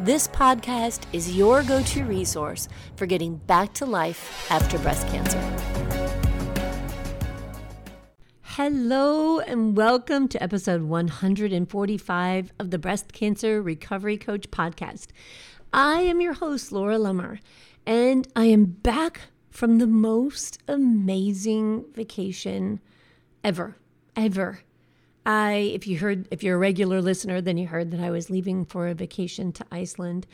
This podcast is your go to resource for getting back to life after breast cancer. Hello, and welcome to episode 145 of the Breast Cancer Recovery Coach podcast. I am your host, Laura Lummer, and I am back from the most amazing vacation ever, ever. I, if you heard, if you're a regular listener, then you heard that I was leaving for a vacation to Iceland.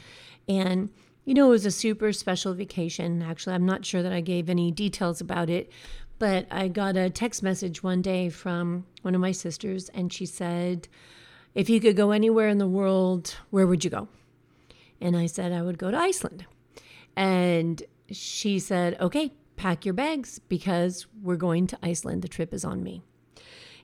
And, you know, it was a super special vacation. Actually, I'm not sure that I gave any details about it, but I got a text message one day from one of my sisters, and she said, If you could go anywhere in the world, where would you go? And I said, I would go to Iceland. And she said, Okay, pack your bags because we're going to Iceland. The trip is on me.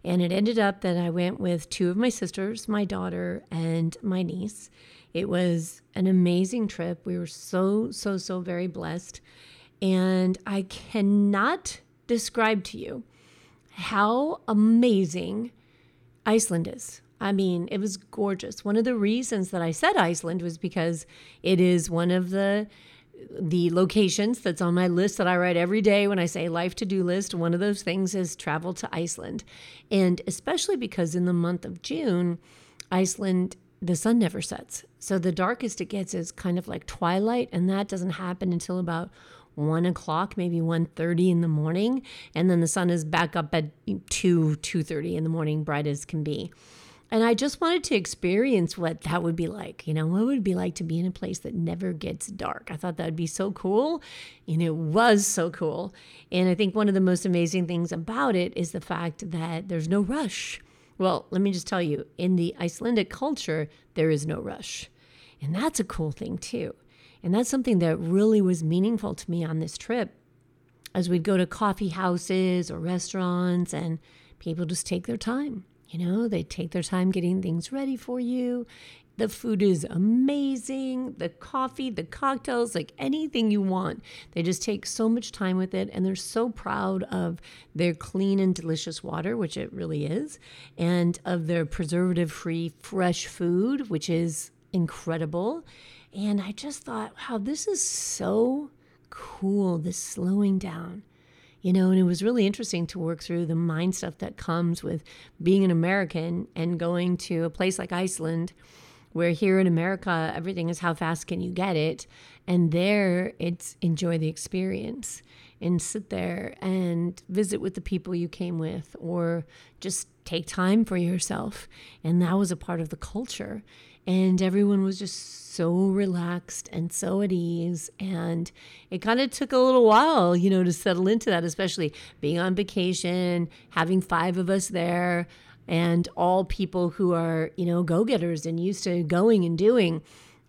And it ended up that I went with two of my sisters, my daughter, and my niece. It was an amazing trip. We were so, so, so very blessed. And I cannot describe to you how amazing Iceland is. I mean, it was gorgeous. One of the reasons that I said Iceland was because it is one of the the locations that's on my list that I write every day when I say life to do list. One of those things is travel to Iceland. And especially because in the month of June, Iceland, the sun never sets. So the darkest it gets is kind of like twilight, and that doesn't happen until about one o'clock, maybe 1.30 in the morning. And then the sun is back up at 2, 2.30 in the morning, bright as can be. And I just wanted to experience what that would be like. You know, what would it be like to be in a place that never gets dark? I thought that would be so cool. And it was so cool. And I think one of the most amazing things about it is the fact that there's no rush. Well, let me just tell you, in the Icelandic culture, there is no rush. And that's a cool thing, too. And that's something that really was meaningful to me on this trip. As we'd go to coffee houses or restaurants, and people just take their time you know, they take their time getting things ready for you. The food is amazing. The coffee, the cocktails, like anything you want. They just take so much time with it and they're so proud of their clean and delicious water, which it really is, and of their preservative free fresh food, which is incredible. And I just thought, wow, this is so cool, this slowing down you know, and it was really interesting to work through the mind stuff that comes with being an American and going to a place like Iceland, where here in America, everything is how fast can you get it. And there, it's enjoy the experience and sit there and visit with the people you came with or just take time for yourself. And that was a part of the culture and everyone was just so relaxed and so at ease and it kind of took a little while you know to settle into that especially being on vacation having five of us there and all people who are you know go-getters and used to going and doing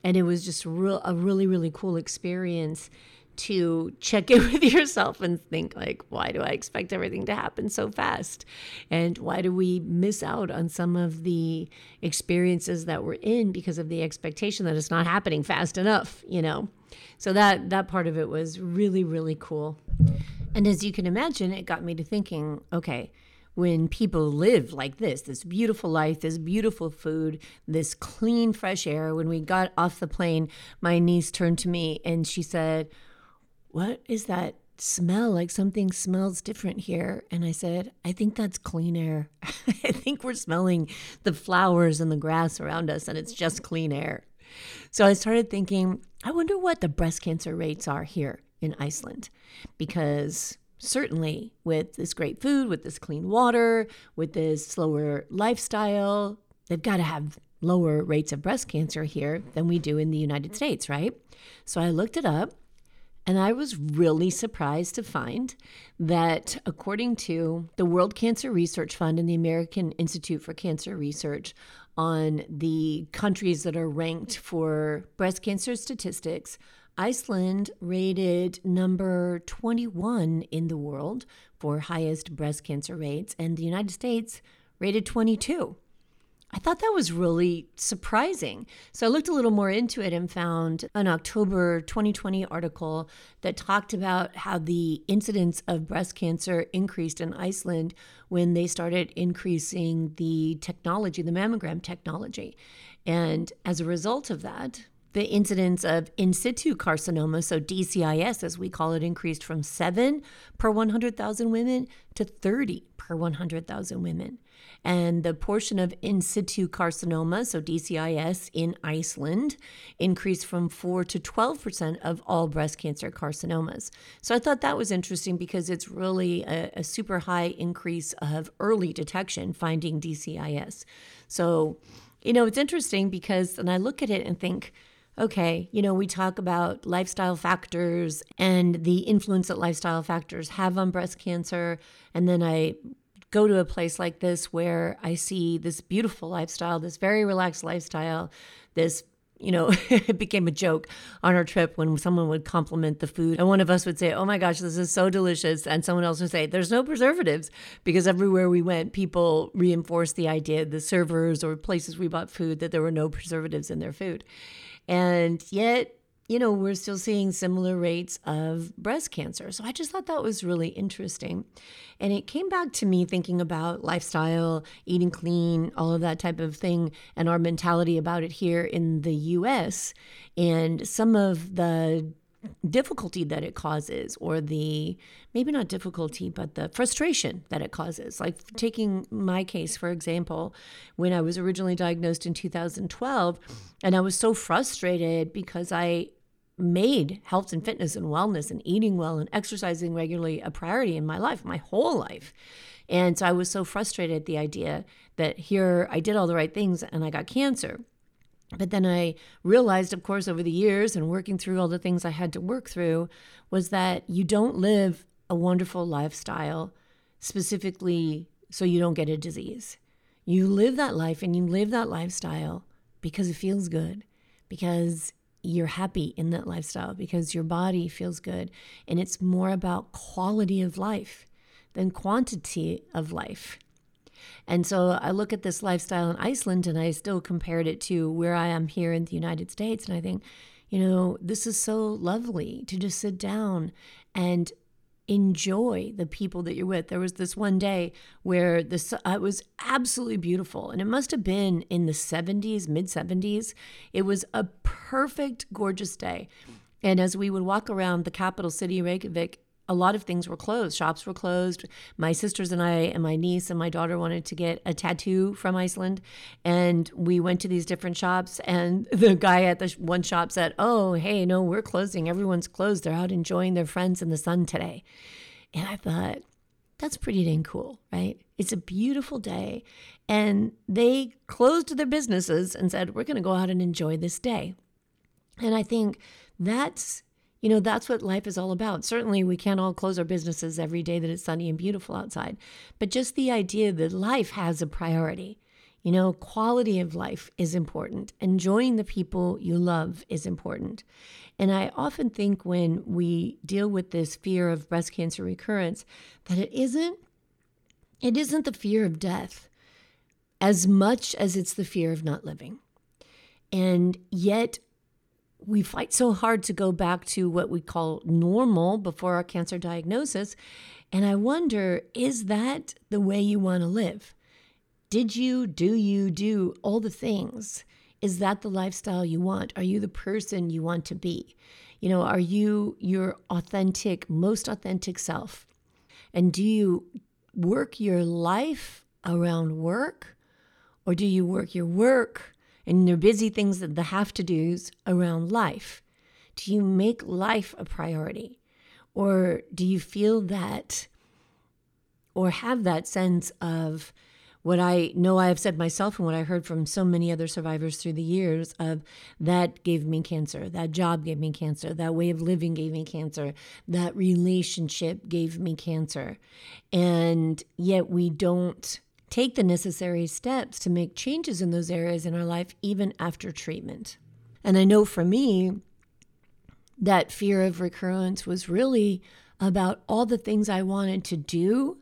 and it was just real, a really really cool experience to check in with yourself and think like why do i expect everything to happen so fast and why do we miss out on some of the experiences that we're in because of the expectation that it's not happening fast enough you know so that that part of it was really really cool and as you can imagine it got me to thinking okay when people live like this, this beautiful life, this beautiful food, this clean, fresh air. When we got off the plane, my niece turned to me and she said, what is that smell? Like something smells different here. And I said, I think that's clean air. I think we're smelling the flowers and the grass around us, and it's just clean air. So I started thinking, I wonder what the breast cancer rates are here in Iceland. Because certainly with this great food, with this clean water, with this slower lifestyle, they've got to have lower rates of breast cancer here than we do in the United States, right? So I looked it up And I was really surprised to find that, according to the World Cancer Research Fund and the American Institute for Cancer Research, on the countries that are ranked for breast cancer statistics, Iceland rated number 21 in the world for highest breast cancer rates, and the United States rated 22. I thought that was really surprising. So I looked a little more into it and found an October 2020 article that talked about how the incidence of breast cancer increased in Iceland when they started increasing the technology, the mammogram technology. And as a result of that, the incidence of in situ carcinoma, so DCIS as we call it, increased from 7 per 100,000 women to 30 per 100,000 women. And the portion of in situ carcinoma, so DCIS in Iceland, increased from 4 to 12% of all breast cancer carcinomas. So I thought that was interesting because it's really a, a super high increase of early detection finding DCIS. So, you know, it's interesting because, and I look at it and think, okay, you know, we talk about lifestyle factors and the influence that lifestyle factors have on breast cancer. And then I go to a place like this where I see this beautiful lifestyle, this very relaxed lifestyle, this you know, it became a joke on our trip when someone would compliment the food. And one of us would say, Oh my gosh, this is so delicious. And someone else would say, There's no preservatives. Because everywhere we went, people reinforced the idea, the servers or places we bought food, that there were no preservatives in their food. And yet, you know, we're still seeing similar rates of breast cancer. So I just thought that was really interesting. And it came back to me thinking about lifestyle, eating clean, all of that type of thing, and our mentality about it here in the US, and some of the difficulty that it causes or the maybe not difficulty but the frustration that it causes like taking my case for example when i was originally diagnosed in 2012 and i was so frustrated because i made health and fitness and wellness and eating well and exercising regularly a priority in my life my whole life and so i was so frustrated at the idea that here i did all the right things and i got cancer but then I realized, of course, over the years and working through all the things I had to work through, was that you don't live a wonderful lifestyle specifically so you don't get a disease. You live that life and you live that lifestyle because it feels good, because you're happy in that lifestyle, because your body feels good. And it's more about quality of life than quantity of life. And so I look at this lifestyle in Iceland and I still compared it to where I am here in the United States. And I think, you know, this is so lovely to just sit down and enjoy the people that you're with. There was this one day where this uh, it was absolutely beautiful, and it must have been in the 70s, mid 70s. It was a perfect, gorgeous day. And as we would walk around the capital city, Reykjavik, a lot of things were closed. Shops were closed. My sisters and I, and my niece and my daughter wanted to get a tattoo from Iceland. And we went to these different shops. And the guy at the one shop said, Oh, hey, no, we're closing. Everyone's closed. They're out enjoying their friends in the sun today. And I thought, that's pretty dang cool, right? It's a beautiful day. And they closed their businesses and said, We're going to go out and enjoy this day. And I think that's you know, that's what life is all about. Certainly, we can't all close our businesses every day that it's sunny and beautiful outside, but just the idea that life has a priority. You know, quality of life is important. Enjoying the people you love is important. And I often think when we deal with this fear of breast cancer recurrence that it isn't it isn't the fear of death as much as it's the fear of not living. And yet we fight so hard to go back to what we call normal before our cancer diagnosis. And I wonder is that the way you want to live? Did you, do you, do all the things? Is that the lifestyle you want? Are you the person you want to be? You know, are you your authentic, most authentic self? And do you work your life around work? Or do you work your work and your busy things that the have to do's around life? Do you make life a priority? Or do you feel that or have that sense of, what I know I have said myself and what I heard from so many other survivors through the years of that gave me cancer, that job gave me cancer, that way of living gave me cancer, that relationship gave me cancer. And yet we don't take the necessary steps to make changes in those areas in our life, even after treatment. And I know for me, that fear of recurrence was really about all the things I wanted to do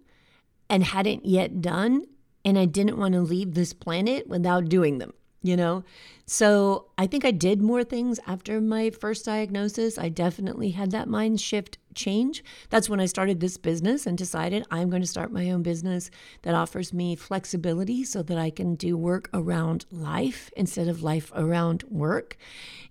and hadn't yet done and I didn't want to leave this planet without doing them, you know? So I think I did more things after my first diagnosis. I definitely had that mind shift change. That's when I started this business and decided I'm going to start my own business that offers me flexibility so that I can do work around life instead of life around work.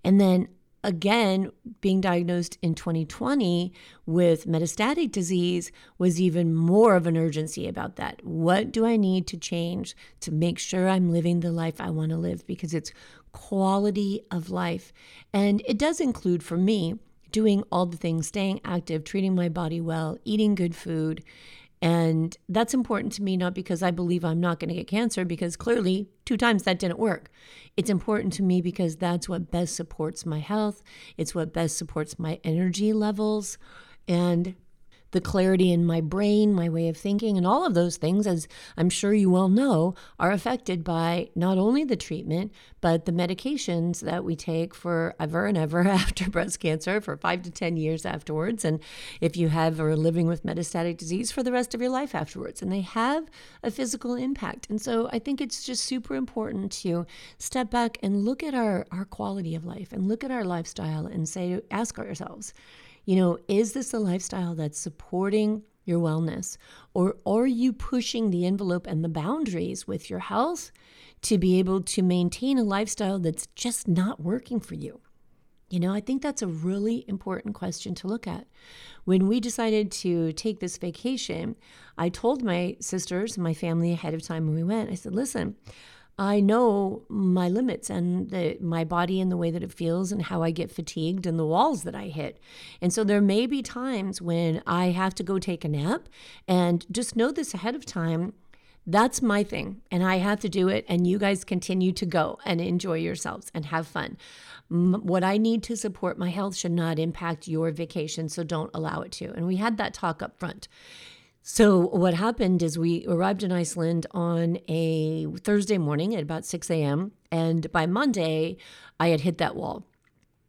And then again, being diagnosed in 2020 with metastatic disease was even more of an urgency about that. What do I need to change to make sure I'm living the life I want to live? Because it's quality of life. And it does include, for me, doing all the things, staying active, treating my body well, eating good food, and that's important to me, not because I believe I'm not going to get cancer, because clearly two times that didn't work. It's important to me because that's what best supports my health, it's what best supports my energy levels. And the clarity in my brain, my way of thinking, and all of those things, as I'm sure you well know, are affected by not only the treatment, but the medications that we take for ever and ever after breast cancer for five to 10 years afterwards. And if you have or are living with metastatic disease for the rest of your life afterwards, and they have a physical impact. And so I think it's just super important to step back and look at our, our quality of life and look at our lifestyle and say, ask ourselves, you know, is this a lifestyle that's supporting your wellness? Or are you pushing the envelope and the boundaries with your health to be able to maintain a lifestyle that's just not working for you? You know, I think that's a really important question to look at. When we decided to take this vacation, I told my sisters, my family ahead of time when we went, I said, listen, I know my limits and the, my body and the way that it feels and how I get fatigued and the walls that I hit. And so there may be times when I have to go take a nap and just know this ahead of time. That's my thing, and I have to do it. And you guys continue to go and enjoy yourselves and have fun. What I need to support my health should not impact your vacation, so don't allow it to. And we had that talk up front. So, what happened is we arrived in Iceland on a Thursday morning at about 6 a.m. And by Monday, I had hit that wall.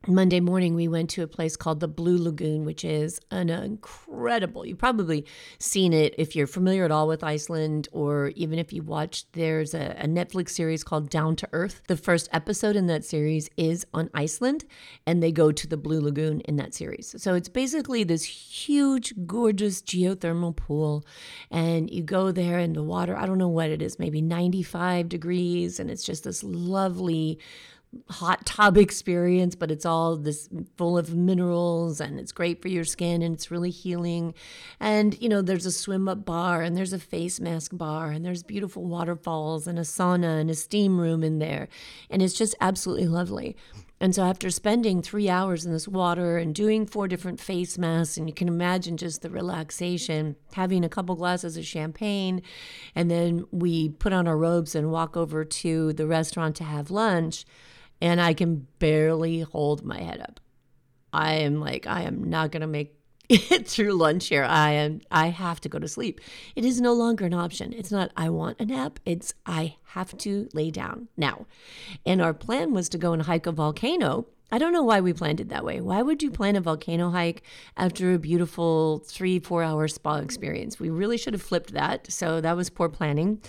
Monday morning, we went to a place called the Blue Lagoon, which is an incredible. You've probably seen it if you're familiar at all with Iceland, or even if you watched. There's a, a, Netflix series called Down to Earth. The first episode in that series is on Iceland, and they go to the Blue Lagoon in that series. So it's basically this huge, gorgeous geothermal pool, and you go there, and the water, I don't know what it is, maybe 95 degrees, and it's just this lovely hot tub experience, but it's all this full of minerals and it's great for your skin and it's really healing. And, you know, there's a swim up bar and there's a face mask bar and there's beautiful waterfalls and a sauna and a steam room in there. And it's just absolutely lovely. And so, after spending three hours in this water and doing four different face masks, and you can imagine just the relaxation, having a couple glasses of champagne, and then we put on our robes and walk over to the restaurant to have lunch and I can barely hold my head up. I am like, I am not going to make it through lunch here. I am I have to go to sleep. It is no longer an option. It's not I want a nap. It's I have to lay down now. And our plan was to go and hike a volcano I don't know why we planned it that way. Why would you plan a volcano hike after a beautiful three, four hour spa experience? We really should have flipped that. So that was poor planning,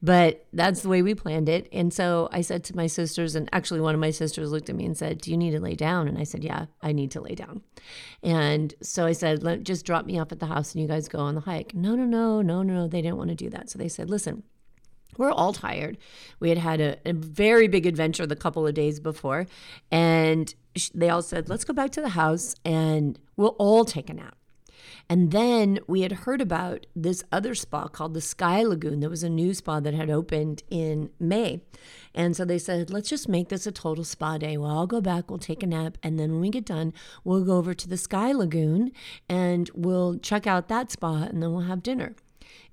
but that's the way we planned it. And so I said to my sisters, and actually one of my sisters looked at me and said, Do you need to lay down? And I said, Yeah, I need to lay down. And so I said, Just drop me off at the house and you guys go on the hike. No, no, no, no, no. They didn't want to do that. So they said, Listen, we're all tired. We had had a, a, very big adventure the couple of days before, and they all said, Let's go back to the house and we'll all take a nap. And then we had heard about this other spa called the Sky Lagoon. There was a new spa that had opened in May. And so they said, let's just make this a total spa day. Well, I'll go back, we'll take a nap. And then when we get done, we'll go over to the Sky Lagoon and we'll check out that spa and then we'll have dinner.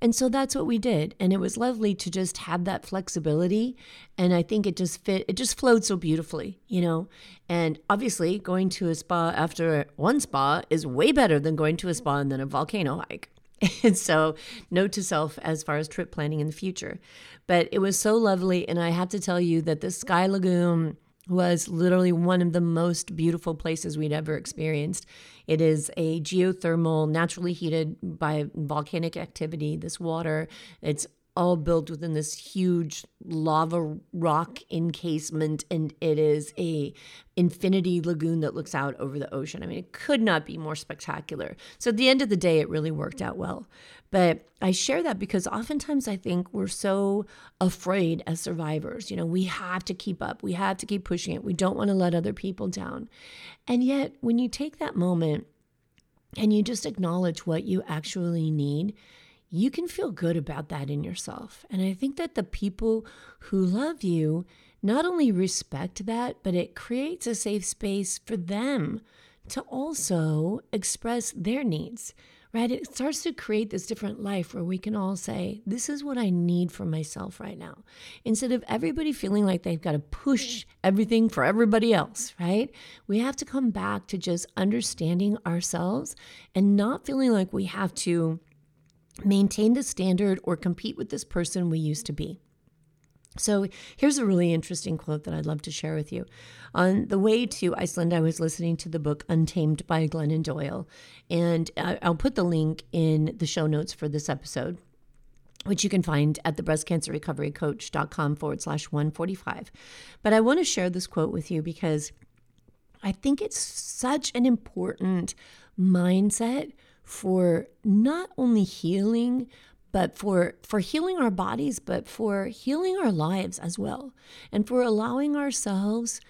And so that's what we did. And it was lovely to just have that flexibility. And I think it just fit, it just flowed so beautifully, you know? And obviously, going to a spa after one spa is way better than going to a spa and then a volcano hike. And so, note to self as far as trip planning in the future. But it was so lovely. And I have to tell you that the Sky Lagoon was literally one of the most beautiful places we'd ever experienced. It is a geothermal, naturally heated by volcanic activity. This water, it's all built within this huge lava rock encasement and it is a infinity lagoon that looks out over the ocean. I mean it could not be more spectacular. So at the end of the day it really worked out well but i share that because oftentimes i think we're so afraid as survivors. You know we have to keep up. We have to keep pushing it. We don't want to let other people down. And yet when you take that moment and you just acknowledge what you actually need you can feel good about that in yourself. And I think that the people who love you not only respect that, but it creates a safe space for them to also express their needs, right? It starts to create this different life where we can all say, This is what I need for myself right now. Instead of everybody feeling like they've got to push everything for everybody else, right? We have to come back to just understanding ourselves and not feeling like we have to maintain the standard or compete with this person we used to be. So here's a really interesting quote that I'd love to share with you. On the way to Iceland, I was listening to the book Untamed by Glennon Doyle, and I'll put the link in the show notes for this episode, which you can find at the breastcancerrecoverycoach.com forward slash 145. But I want to share this quote with you because I think it's such an important mindset for not only healing, but for for healing our bodies but for healing our lives as well. And for allowing ourselves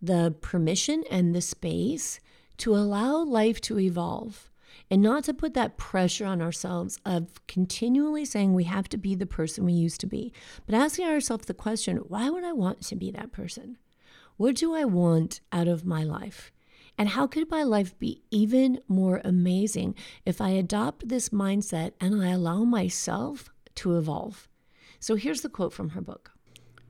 the permission and the space to allow life to evolve and not to put that pressure on ourselves of continually saying we have to be the person we used to be but asking ourselves the question why would i want to be that person? What do i want out of my life and how could my life be even more amazing if I adopt this mindset and I allow myself to evolve? So here's the quote from her book.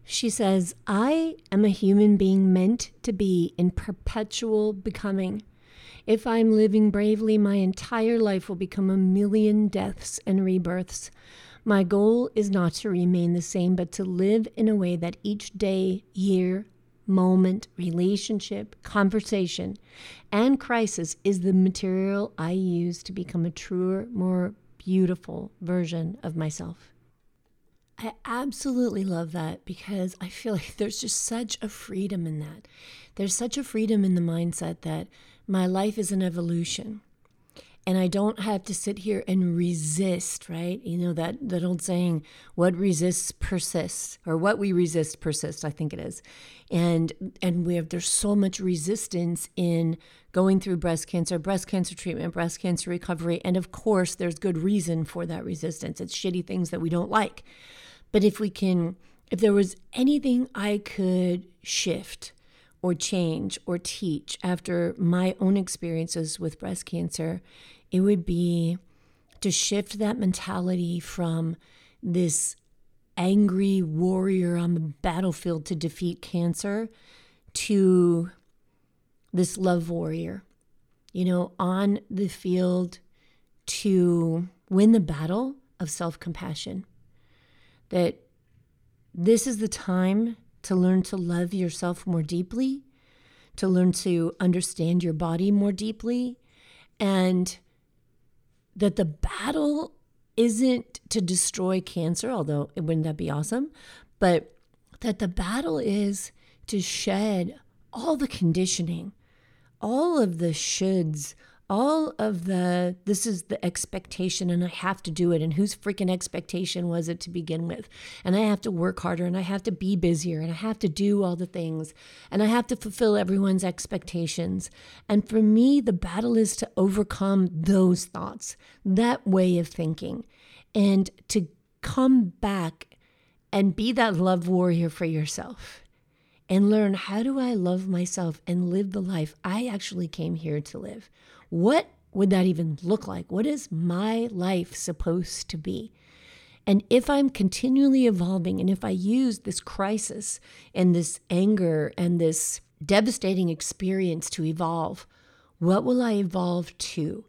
She says, I am a human being meant to be in perpetual becoming. If I'm living bravely, my entire life will become a million deaths and rebirths. My goal is not to remain the same, but to live in a way that each day, year, moment, relationship, conversation, and crisis is the material I use to become a truer, more beautiful version of myself. I absolutely love that because I feel like there's just such a freedom in that. There's such a freedom in the mindset that my life is an evolution and I don't have to sit here and resist, right? You know that that old saying, "What resists persists," or "What we resist persists." I think it is, and and we have there's so much resistance in going through breast cancer, breast cancer treatment, breast cancer recovery, and of course, there's good reason for that resistance. It's shitty things that we don't like, but if we can, if there was anything I could shift or change or teach after my own experiences with breast cancer, it would be to shift that mentality from this angry warrior on the battlefield to defeat cancer to this love warrior, you know, on the field to win the battle of self compassion. That this is the time to learn to love yourself more deeply, to learn to understand your body more deeply, and that the battle isn't to destroy cancer, although it wouldn't that be awesome? But that the battle is to shed all the conditioning, all of the shoulds, all of the this is the expectation and I have to do it. And whose freaking expectation was it to begin with? And I have to work harder and I have to be busier and I have to do all the things and I have to fulfill everyone's expectations. And for me the battle is to overcome those thoughts that way of thinking and to come back and be that love warrior for yourself and learn how do I love myself and live the life I actually came here to live what would that even look like? What is my life supposed to be? And if I'm continually evolving and if I use this crisis and this anger and this devastating experience to evolve, what will I evolve to?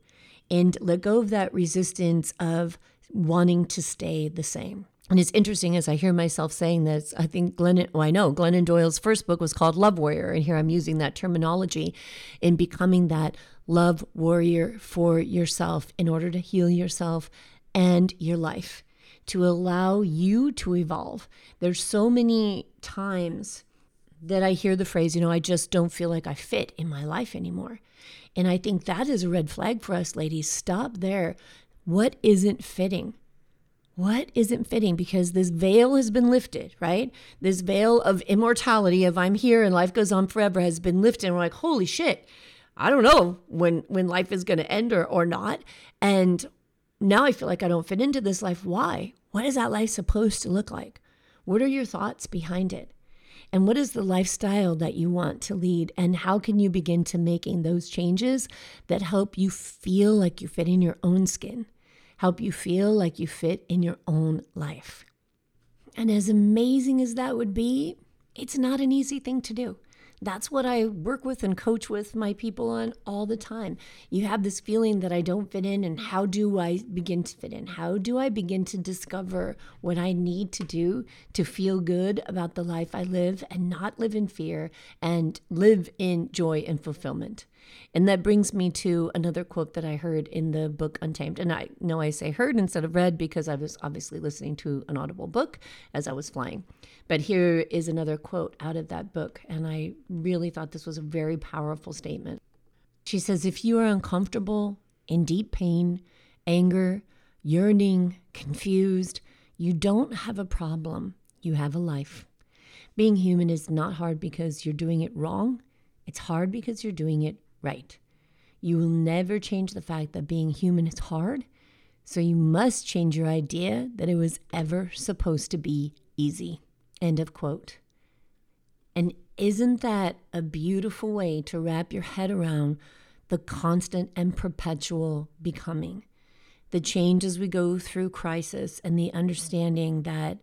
And let go of that resistance of wanting to stay the same. And it's interesting as I hear myself saying this, I think Glennon, well, I know Glennon Doyle's first book was called Love Warrior. And here I'm using that terminology in becoming that love warrior for yourself in order to heal yourself and your life, to allow you to evolve. There's so many times that I hear the phrase, you know, I just don't feel like I fit in my life anymore. And I think that is a red flag for us, ladies. Stop there. What isn't fitting? what isn't fitting because this veil has been lifted, right? This veil of immortality of I'm here and life goes on forever has been lifted. And we're like, holy shit, I don't know when when life is gonna end or, or not. And now I feel like I don't fit into this life. Why? What is that life supposed to look like? What are your thoughts behind it? And what is the lifestyle that you want to lead? And how can you begin to making those changes that help you feel like you fit in your own skin? help you feel like you fit in your own life. And as amazing as that would be, it's not an easy thing to do. That's what I work with and coach with my people on all the time. You have this feeling that I don't fit in, and how do I begin to fit in? How do I begin to discover what I need to do to feel good about the life I live and not live in fear and live in joy and fulfillment? And that brings me to another quote that I heard in the book Untamed. And I know I say heard instead of read because I was obviously listening to an audible book as I was flying. But here is another quote out of that book. And I really thought this was a very powerful statement. She says, If you are uncomfortable, in deep pain, anger, yearning, confused, you don't have a problem. You have a life. Being human is not hard because you're doing it wrong. It's hard because you're doing it right. You will never change the fact that being human is hard, so you must change your idea that it was ever supposed to be easy. End of quote. And isn't that a beautiful way to wrap your head around the constant and perpetual becoming? The change as we go through crisis and the understanding that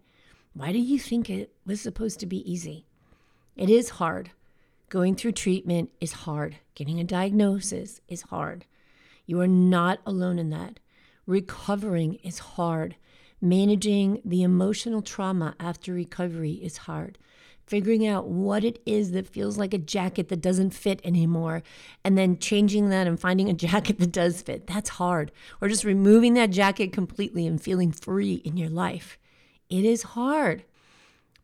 why do you think it was supposed to be easy? It is hard. Going through treatment is hard. Getting a diagnosis is hard. You are not alone in that. Recovering is hard. Managing the emotional trauma after recovery is hard. Figuring out what it is that feels like a jacket that doesn't fit anymore, and then changing that and finding a jacket that does fit, that's hard. Or just removing that jacket completely and feeling free in your life. It is hard.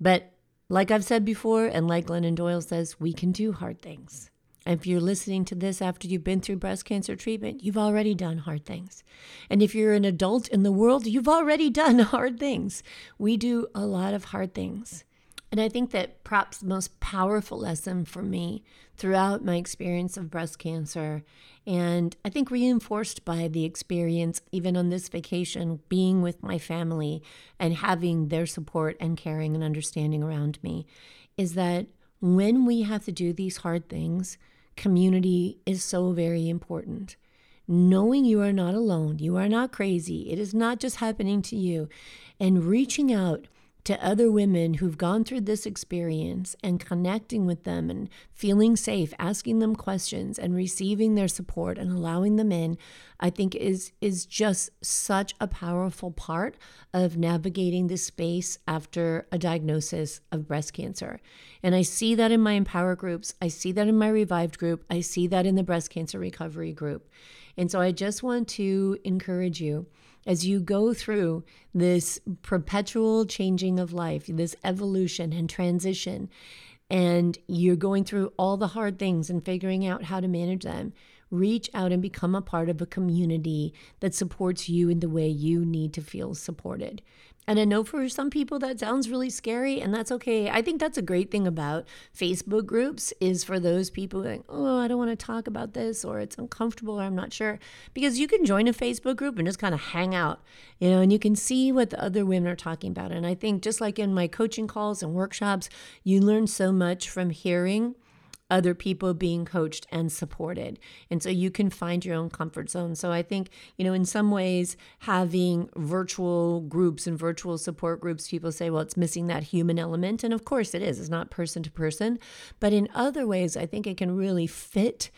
But like I've said before, and like Glennon Doyle says, we can do hard things. If you're listening to this after you've been through breast cancer treatment, you've already done hard things. And if you're an adult in the world, you've already done hard things. We do a lot of hard things. And I think that perhaps the most powerful lesson for me throughout my experience of breast cancer, and I think reinforced by the experience, even on this vacation, being with my family and having their support and caring and understanding around me, is that when we have to do these hard things, community is so very important. Knowing you are not alone, you are not crazy, it is not just happening to you, and reaching out to other women who've gone through this experience and connecting with them and feeling safe, asking them questions and receiving their support and allowing them in, I think is is just such a powerful part of navigating this space after a diagnosis of breast cancer. And I see that in my empower groups, I see that in my revived group, I see that in the breast cancer recovery group. And so I just want to encourage you as you go through this perpetual changing of life, this evolution and transition, and you're going through all the hard things and figuring out how to manage them, reach out and become a part of a community that supports you in the way you need to feel supported. And I know for some people that sounds really scary, and that's okay. I think that's a great thing about Facebook groups is for those people like, oh, I don't want to talk about this, or it's uncomfortable, or I'm not sure, because you can join a Facebook group and just kind of hang out, you know, and you can see what the other women are talking about. And I think just like in my coaching calls and workshops, you learn so much from hearing other people being coached and supported. And so you can find your own comfort zone. So I think, you know, in some ways, having virtual groups and virtual support groups, people say, well, it's missing that human element. And of course it is, it's not person to person. But in other ways, I think it can really fit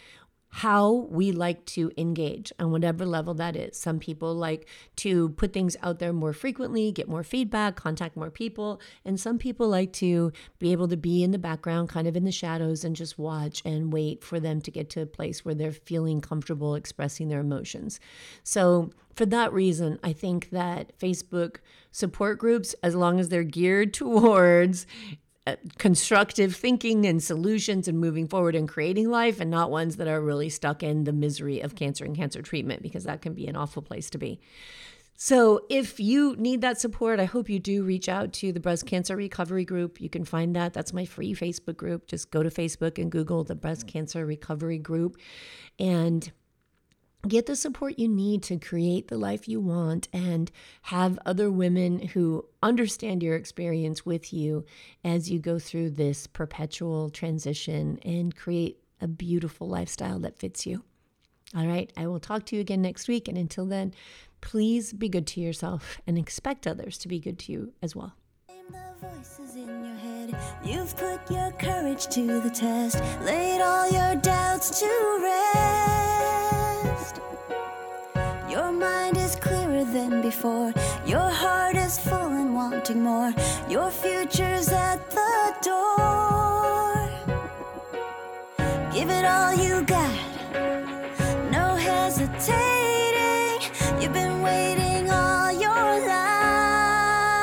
how we like to engage on whatever level that is. Some people like to put things out there more frequently, get more feedback, contact more people, and some people like to be able to be in the background, kind of in the shadows, and just watch and wait for them to get to a place where they're feeling comfortable expressing their emotions. So, for that reason, I think that Facebook support groups, as long as they're geared towards Uh, constructive thinking and solutions and moving forward and creating life and not ones that are really stuck in the misery of cancer and cancer treatment because that can be an awful place to be. So, if you need that support, I hope you do reach out to the Breast Cancer Recovery Group. You can find that. That's my free Facebook group. Just go to Facebook and Google the Breast Cancer Recovery Group. And get the support you need to create the life you want and have other women who understand your experience with you as you go through this perpetual transition and create a beautiful lifestyle that fits you. All right, I will talk to you again next week. And until then, please be good to yourself and expect others to be good to you as well. You've put your courage to the test, laid all your doubts to rest. Before, your heart is full and wanting more. Your future's at the door. Give it all you got, no hesitating. You've been waiting all your life.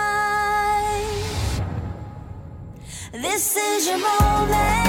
This is your moment.